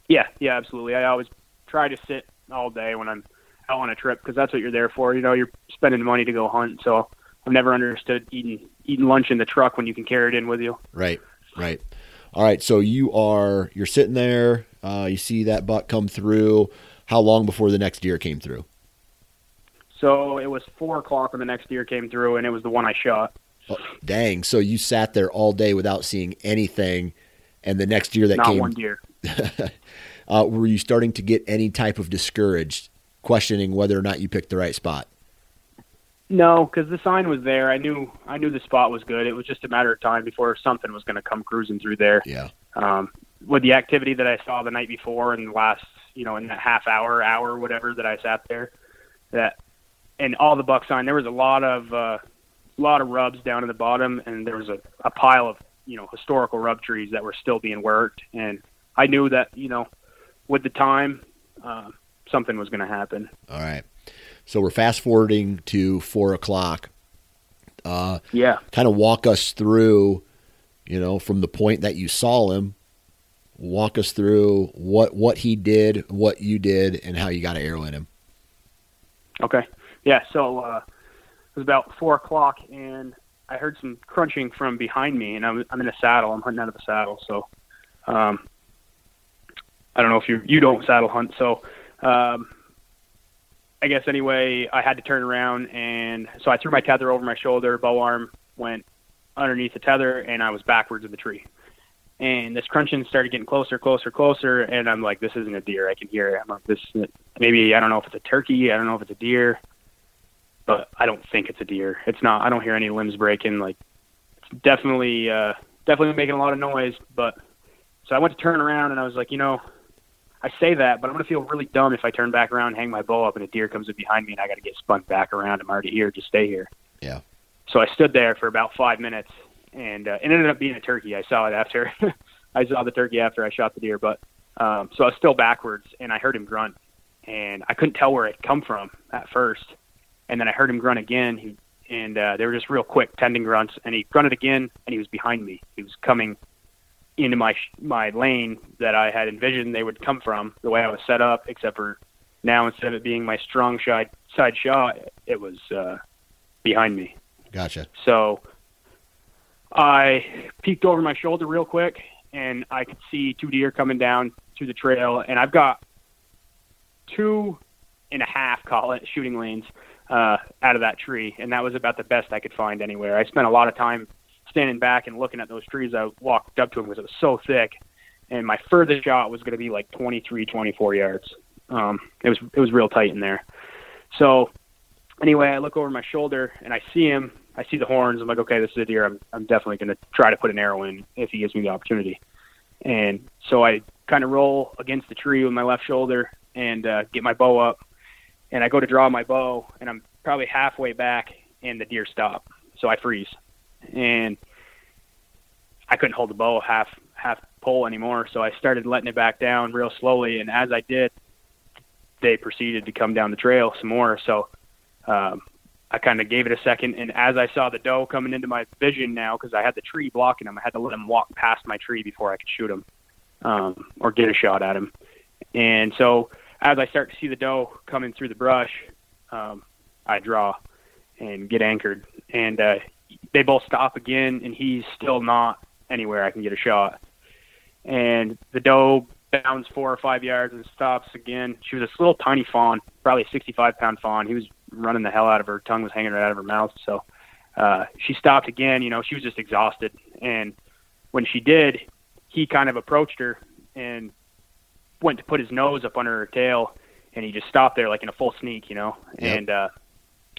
Yeah, yeah, absolutely. I always try to sit all day when I'm out on a trip because that's what you're there for. You know, you're spending money to go hunt. So I've never understood eating eating lunch in the truck when you can carry it in with you. Right, right. All right. So you are you're sitting there. Uh, you see that buck come through. How long before the next deer came through? So it was four o'clock when the next deer came through, and it was the one I shot. Oh, dang! So you sat there all day without seeing anything, and the next deer that came. Not came, one deer. uh, were you starting to get any type of discouraged, questioning whether or not you picked the right spot? No, because the sign was there. I knew I knew the spot was good. It was just a matter of time before something was going to come cruising through there. Yeah. Um, with the activity that I saw the night before and the last, you know, in that half hour, hour, whatever that I sat there, that and all the buck sign, there was a lot of uh, lot of rubs down at the bottom, and there was a, a pile of you know historical rub trees that were still being worked, and I knew that you know with the time uh, something was going to happen. All right, so we're fast forwarding to four o'clock. Uh, yeah, kind of walk us through, you know, from the point that you saw him. Walk us through what what he did, what you did, and how you got arrow in him. Okay. Yeah. So uh, it was about four o'clock, and I heard some crunching from behind me, and I'm, I'm in a saddle. I'm hunting out of a saddle, so um, I don't know if you you don't saddle hunt, so um, I guess anyway, I had to turn around, and so I threw my tether over my shoulder. Bow arm went underneath the tether, and I was backwards of the tree. And this crunching started getting closer, closer, closer, and I'm like, "This isn't a deer. I can hear it." I'm like, "This maybe I don't know if it's a turkey. I don't know if it's a deer." But I don't think it's a deer. It's not. I don't hear any limbs breaking. Like, it's definitely, uh, definitely making a lot of noise. But so I went to turn around and I was like, you know, I say that, but I'm gonna feel really dumb if I turn back around, hang my bow up, and a deer comes up behind me, and I got to get spun back around. I'm already here. Just stay here. Yeah. So I stood there for about five minutes, and uh, it ended up being a turkey. I saw it after. I saw the turkey after I shot the deer, but um, so I was still backwards, and I heard him grunt, and I couldn't tell where it come from at first and then I heard him grunt again. He, and uh, they were just real quick tending grunts, and he grunted again, and he was behind me. He was coming into my my lane that I had envisioned they would come from, the way I was set up. Except for now, instead of it being my strong side side shot, it was uh, behind me. Gotcha. So I peeked over my shoulder real quick, and I could see two deer coming down through the trail, and I've got two and a half, call it, shooting lanes uh, out of that tree, and that was about the best I could find anywhere. I spent a lot of time standing back and looking at those trees. I walked up to them because it was so thick, and my furthest shot was going to be like 23, 24 yards. Um, it was it was real tight in there. So anyway, I look over my shoulder and I see him I see the horns. I'm like, okay, this is a deer. I'm I'm definitely going to try to put an arrow in if he gives me the opportunity. And so I kind of roll against the tree with my left shoulder and uh, get my bow up, and I go to draw my bow, and I'm probably halfway back, and the deer stop. So I freeze, and I couldn't hold the bow half half pull anymore. So I started letting it back down real slowly, and as I did, they proceeded to come down the trail some more. So um, I kind of gave it a second, and as I saw the doe coming into my vision now, because I had the tree blocking him, I had to let him walk past my tree before I could shoot him um, or get a shot at him. And so as I start to see the doe coming through the brush, um, I draw and get anchored, and uh, they both stop again, and he's still not anywhere I can get a shot. And the doe bounds four or five yards and stops again. She was a little tiny fawn, probably a 65 pound fawn. He was running the hell out of her. Tongue was hanging right out of her mouth. So uh, she stopped again. You know, she was just exhausted. And when she did, he kind of approached her and went to put his nose up under her tail, and he just stopped there like in a full sneak, you know. Yep. And uh,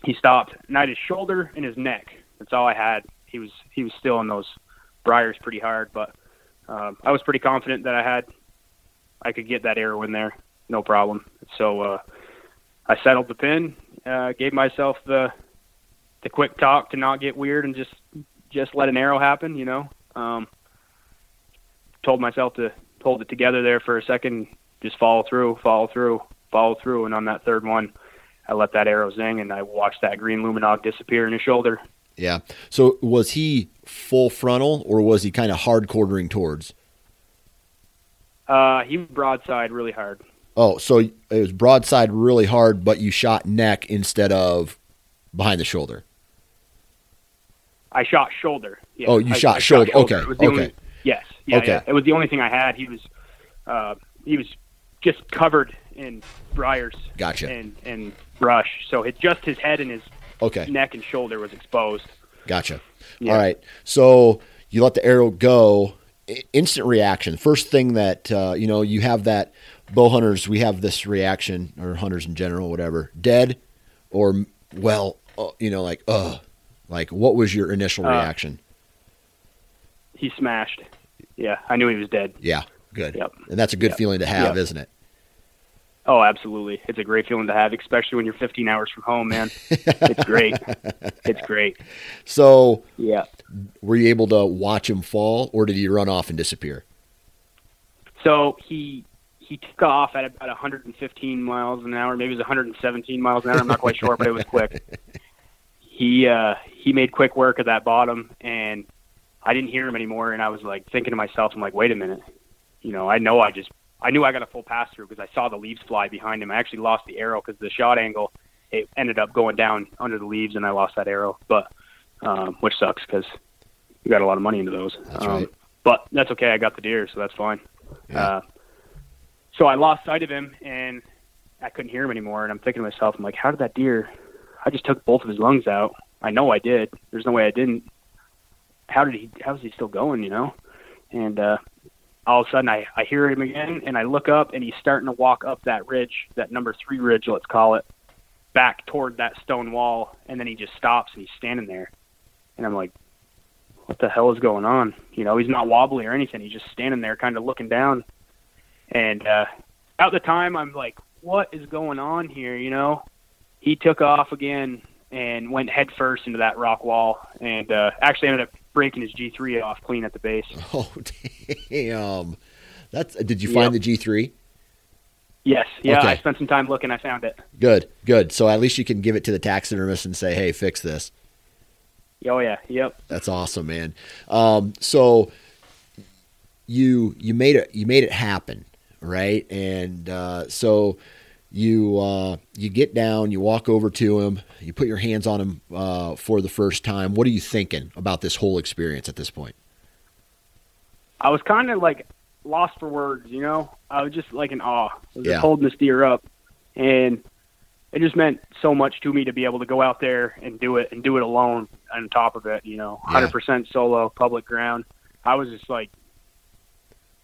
he stopped, and I had his shoulder and his neck. That's all I had. He was he was still in those briars pretty hard, but um, I was pretty confident that I had I could get that arrow in there, no problem. So uh, I settled the pin, uh, gave myself the the quick talk to not get weird and just just let an arrow happen, you know. Um, told myself to hold it together there for a second, just follow through, follow through, follow through, and on that third one, I let that arrow zing and I watched that green Lumenok disappear in his shoulder. Yeah. So was he full frontal or was he kind of hard quartering towards? Uh, he broadside really hard. Oh, so it was broadside really hard, but you shot neck instead of behind the shoulder. I shot shoulder. Yeah. Oh, you I, shot, I shoulder. shot, shoulder. Okay. okay. Only. Yeah, okay. Yeah. It was the only thing I had. He was, uh, he was just covered in briars. Gotcha. And and brush. So it just his head and his okay neck and shoulder was exposed. Gotcha. Yeah. All right. So you let the arrow go. Instant reaction. First thing that uh, you know, you have that bow hunters. We have this reaction, or hunters in general, whatever. Dead, or well, uh, you know, like uh, like what was your initial uh, reaction? He smashed. Yeah, I knew he was dead. Yeah, good. Yep. And that's a good yep. feeling to have, yep. isn't it? Oh, absolutely. It's a great feeling to have, especially when you're 15 hours from home, man. it's great. It's great. So, yeah. Were you able to watch him fall or did he run off and disappear? So, he he took off at about 115 miles an hour, maybe it was 117 miles an hour, I'm not quite sure, but it was quick. He uh he made quick work of that bottom and I didn't hear him anymore and I was like thinking to myself, I'm like, "Wait a minute. You know, I know I just I knew I got a full pass through because I saw the leaves fly behind him. I actually lost the arrow because the shot angle it ended up going down under the leaves and I lost that arrow, but um, which sucks because we got a lot of money into those. That's um, right. But that's okay. I got the deer, so that's fine. Yeah. Uh, so I lost sight of him and I couldn't hear him anymore. And I'm thinking to myself, I'm like, how did that deer? I just took both of his lungs out. I know I did. There's no way I didn't. How did he? How is he still going? You know? And uh, all of a sudden I, I hear him again and I look up and he's starting to walk up that ridge, that number three ridge, let's call it, back toward that stone wall. And then he just stops and he's standing there. And I'm like, what the hell is going on? You know, he's not wobbly or anything. He's just standing there kind of looking down. And uh, at the time, I'm like, what is going on here? You know, he took off again and went head first into that rock wall and uh, actually ended up breaking his G3 off clean at the base. Oh damn! That's did you find yep. the G3? Yes. Yeah, okay. I spent some time looking. I found it. Good. Good. So at least you can give it to the taxidermist and say, "Hey, fix this." Oh yeah. Yep. That's awesome, man. Um, so you you made it you made it happen, right? And uh, so you uh, you get down, you walk over to him, you put your hands on him uh, for the first time. What are you thinking about this whole experience at this point? I was kind of like lost for words, you know. I was just like in awe. I was yeah. just holding this deer up, and it just meant so much to me to be able to go out there and do it and do it alone on top of it. You know, hundred yeah. percent solo, public ground. I was just like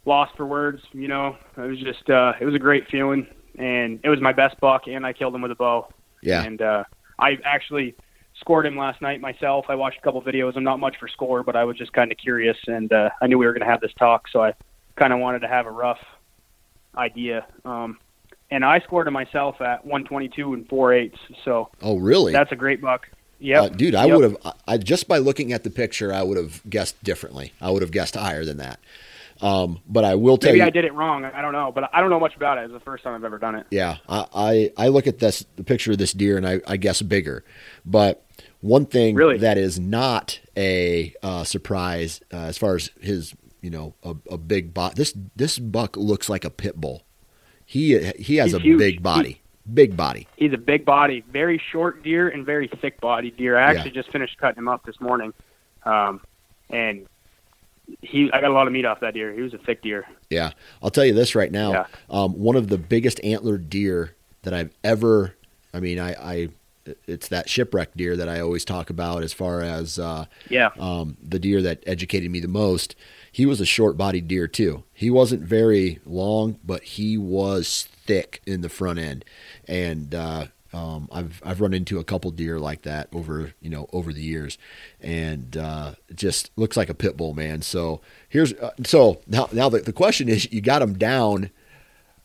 lost for words. You know, it was just uh, it was a great feeling and it was my best buck, and I killed him with a bow. Yeah. And uh, I actually scored him last night myself. I watched a couple videos. I'm not much for score, but I was just kind of curious, and uh, I knew we were going to have this talk, so I kind of wanted to have a rough idea. Um, and I scored him myself at 122 and four eighths. So oh, really? That's a great buck. Yeah, uh, dude, I yep. would have. I just by looking at the picture, I would have guessed differently. I would have guessed higher than that. Um, but I will tell Maybe you, I did it wrong. I don't know, but I don't know much about it. It's the first time I've ever done it. Yeah, I I, I look at this the picture of this deer and I, I guess bigger, but one thing really? that is not a uh, surprise uh, as far as his you know a, a big bot. This this buck looks like a pit bull. He he has He's a huge. big body. He, big body. He's a big body, very short deer and very thick body deer. I actually yeah. just finished cutting him up this morning, um, and he I got a lot of meat off that deer. He was a thick deer. Yeah, I'll tell you this right now. Yeah. Um, one of the biggest antlered deer that I've ever. I mean, I, I it's that shipwreck deer that I always talk about as far as uh, yeah um, the deer that educated me the most. He was a short bodied deer too. He wasn't very long, but he was thick in the front end, and uh, um, I've I've run into a couple deer like that over you know over the years, and uh, just looks like a pit bull man. So here's uh, so now now the, the question is you got them down,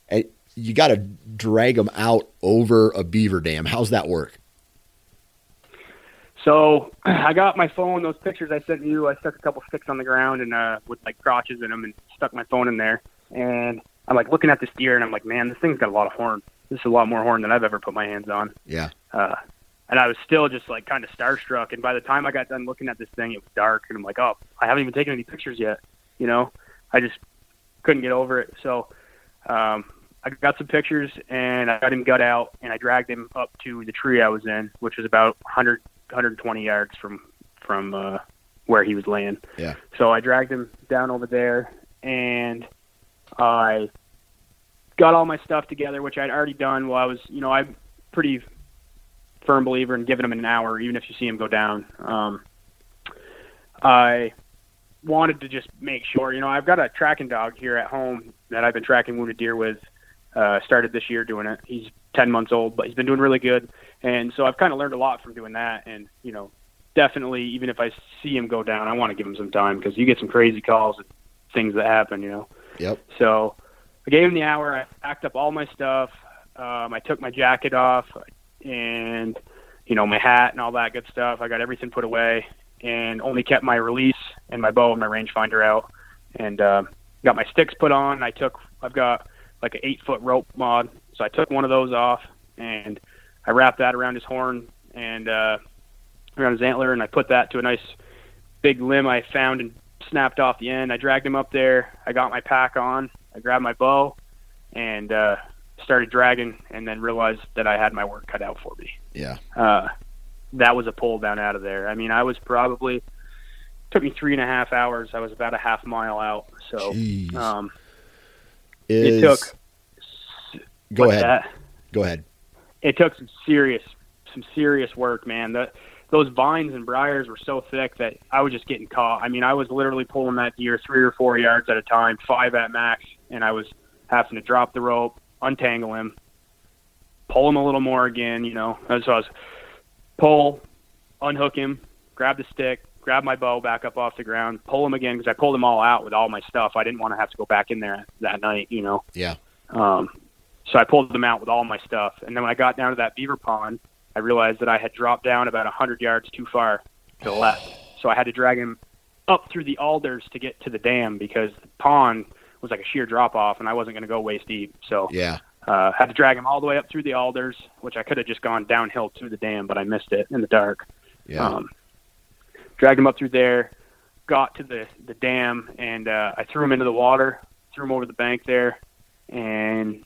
and you got to drag them out over a beaver dam. How's that work? So I got my phone. Those pictures I sent you, I stuck a couple sticks on the ground and uh, with like crotches in them, and stuck my phone in there. And I'm like looking at this deer, and I'm like, man, this thing's got a lot of horn this is a lot more horn than I've ever put my hands on. Yeah. Uh, and I was still just like kind of starstruck. And by the time I got done looking at this thing, it was dark, and I'm like, oh, I haven't even taken any pictures yet. You know, I just couldn't get over it. So um, I got some pictures, and I got him gut out, and I dragged him up to the tree I was in, which was about 100, 120 yards from from uh, where he was laying. Yeah. So I dragged him down over there, and I got all my stuff together, which I'd already done while I was, you know, I'm pretty firm believer in giving him an hour, even if you see him go down. Um, I wanted to just make sure, you know, I've got a tracking dog here at home that I've been tracking wounded deer with. Uh, started this year doing it. He's 10 months old, but he's been doing really good. And so I've kind of learned a lot from doing that. And, you know, definitely, even if I see him go down, I want to give him some time because you get some crazy calls and things that happen, you know. Yep. So I gave him the hour. I packed up all my stuff. Um, I took my jacket off and you know my hat and all that good stuff. I got everything put away and only kept my release and my bow and my rangefinder out. And uh, got my sticks put on. I took. I've got like an eight foot rope mod, so I took one of those off and I wrapped that around his horn and uh, around his antler, and I put that to a nice big limb I found and snapped off the end. I dragged him up there. I got my pack on I grabbed my bow and uh, started dragging, and then realized that I had my work cut out for me. Yeah. Uh, that was a pull down out of there. I mean, I was probably took me three and a half hours. I was about a half mile out. So um, Is... it took. Go ahead. That? Go ahead. It took some serious, some serious work, man. The those vines and briars were so thick that I was just getting caught. I mean, I was literally pulling that deer three or four yards at a time, five at max, and I was having to drop the rope, untangle him, pull him a little more again, you know. And so I was pull, unhook him, grab the stick, grab my bow back up off the ground, pull him again because I pulled him all out with all my stuff. I didn't want to have to go back in there that night, you know. Yeah. Um, so I pulled them out with all my stuff, and then when I got down to that beaver pond, I realized that I had dropped down about a 100 yards too far to the left. So I had to drag him up through the alders to get to the dam because the pond was like a sheer drop off, and I wasn't going to go waist deep. So yeah, uh, had to drag him all the way up through the alders, which I could have just gone downhill to the dam, but I missed it in the dark. Yeah. Um, dragged him up through there, got to the the dam, and uh, I threw him into the water, threw him over the bank there, and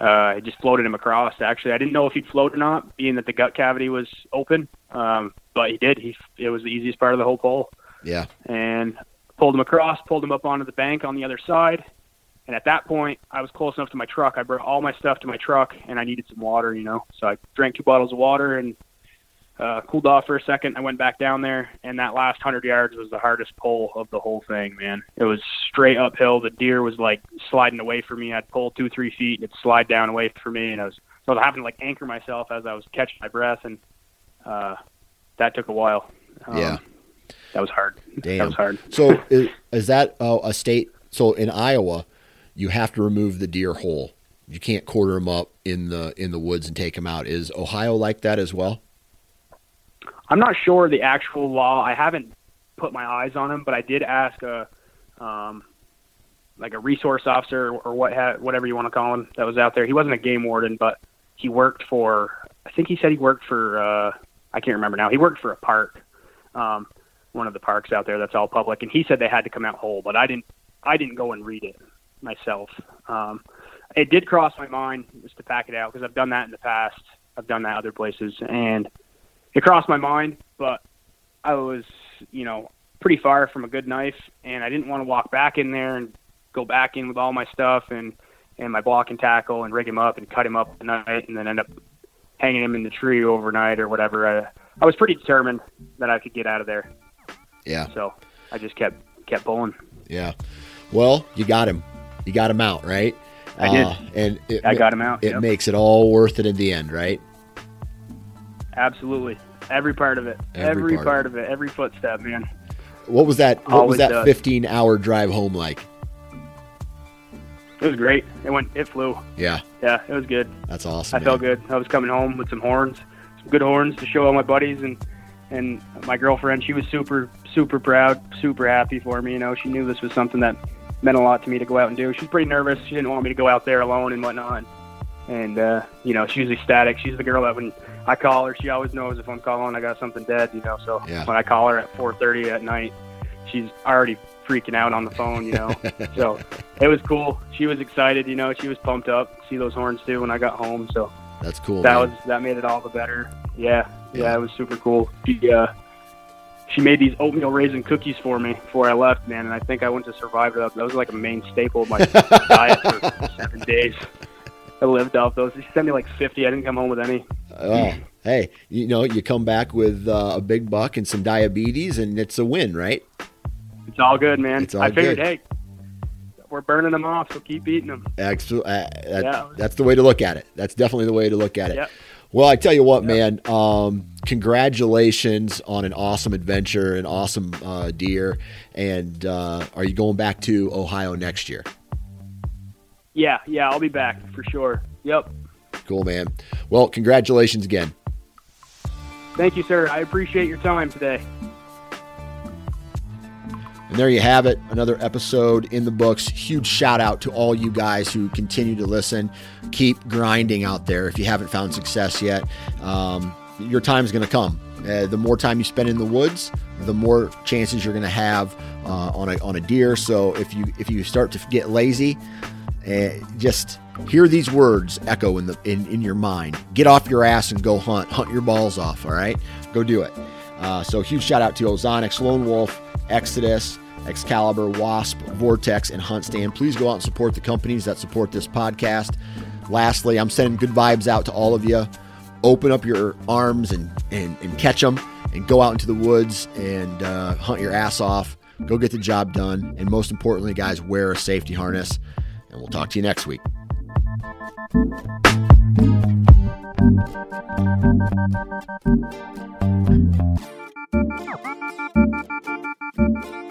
uh, I just floated him across. Actually, I didn't know if he'd float or not, being that the gut cavity was open. Um, but he did. He it was the easiest part of the whole pull. Yeah. And pulled him across, pulled him up onto the bank on the other side. And at that point, I was close enough to my truck. I brought all my stuff to my truck, and I needed some water. You know, so I drank two bottles of water and uh, cooled off for a second. I went back down there, and that last hundred yards was the hardest pull of the whole thing, man. It was straight uphill. The deer was like sliding away from me. I'd pull two, three feet, and it'd slide down away from me, and I was so I was having to like anchor myself as I was catching my breath. And uh, that took a while. Um, Yeah. That was hard. Damn. That was hard. So is, is that uh, a state? So in Iowa, you have to remove the deer whole. You can't quarter them up in the in the woods and take them out. Is Ohio like that as well? I'm not sure the actual law. I haven't put my eyes on them, but I did ask a, um, like a resource officer or what ha- whatever you want to call him that was out there. He wasn't a game warden, but he worked for. I think he said he worked for. Uh, I can't remember now. He worked for a park, um, one of the parks out there that's all public, and he said they had to come out whole, but I didn't. I didn't go and read it myself. Um, it did cross my mind just to pack it out because I've done that in the past. I've done that other places, and it crossed my mind, but I was, you know, pretty far from a good knife, and I didn't want to walk back in there and go back in with all my stuff and and my block and tackle and rig him up and cut him up at night, and then end up hanging him in the tree overnight or whatever. I, I was pretty determined that I could get out of there, Yeah, so I just kept kept pulling. yeah. Well, you got him. You got him out, right? I did. Uh, and it, I got him out. It yep. makes it all worth it in the end, right? Absolutely, every part of it, Every every, part part, of of it, every footstep, man. What was that? What was that does. 15 hour drive home like? It was great. It went. It flew. Yeah, Yeah, it was good. that's awesome. I felt good. I was coming home with some horns, some good horns to show all my buddies and and my girlfriend. She was super super proud, super happy for me. You know, she knew this was something that meant a lot to me to go out and do. She's pretty nervous. She didn't want me to go out there alone and whatnot. And uh, you know, she's ecstatic. She's the girl that when I call her, she always knows if I'm calling, I got something dead. You know, so Yeah. when I call her at 4:30 at night, she's already freaking out on the phone. You know, so it was cool. She was excited. You know, she was pumped up. See those horns too when I got home. So That's cool. that man. was that made it all the better. Yeah, Yeah. yeah, it was super cool. She uh, she made these oatmeal raisin cookies for me before I left, man, and I think I went to survive that. That was like a main staple of my diet for seven days. I lived off those. She sent me like fifty. I didn't come home with any. Oh, hey, you know, you come back with uh, a big buck and some diabetes, and it's a win, right? It's all good, man. It's all I figured, good. hey, we're burning them off, so keep eating them. Excellent. Uh, that, Yeah. That's the way to look at it. That's definitely the way to look at it. Yep. Well, I tell you what, man. Um, congratulations on an awesome adventure, an awesome uh, deer. And uh, are you going back to Ohio next year? Yeah, yeah, I'll be back for sure. Yep. Cool, man. Well, congratulations again. Thank you, sir. I appreciate your time today. And there you have it, another episode in the books. Huge shout out to all you guys who continue to listen. Keep grinding out there if you haven't found success yet. Um, your time is going to come. Uh, the more time you spend in the woods, the more chances you're going to have uh, on a on a deer. So if you if you start to get lazy, uh, just hear these words echo in the in, in your mind. Get off your ass and go hunt. Hunt your balls off. All right, go do it. Uh, so huge shout out to Ozonics, Lone Wolf, Exodus, Excalibur, Wasp, Vortex, and HuntStand. Please go out and support the companies that support this podcast. Lastly, I'm sending good vibes out to all of you. Open up your arms and, and, and catch them and go out into the woods and uh, hunt your ass off. Go get the job done. And most importantly, guys, wear a safety harness. And we'll talk to you next week. Thank you. Thank you.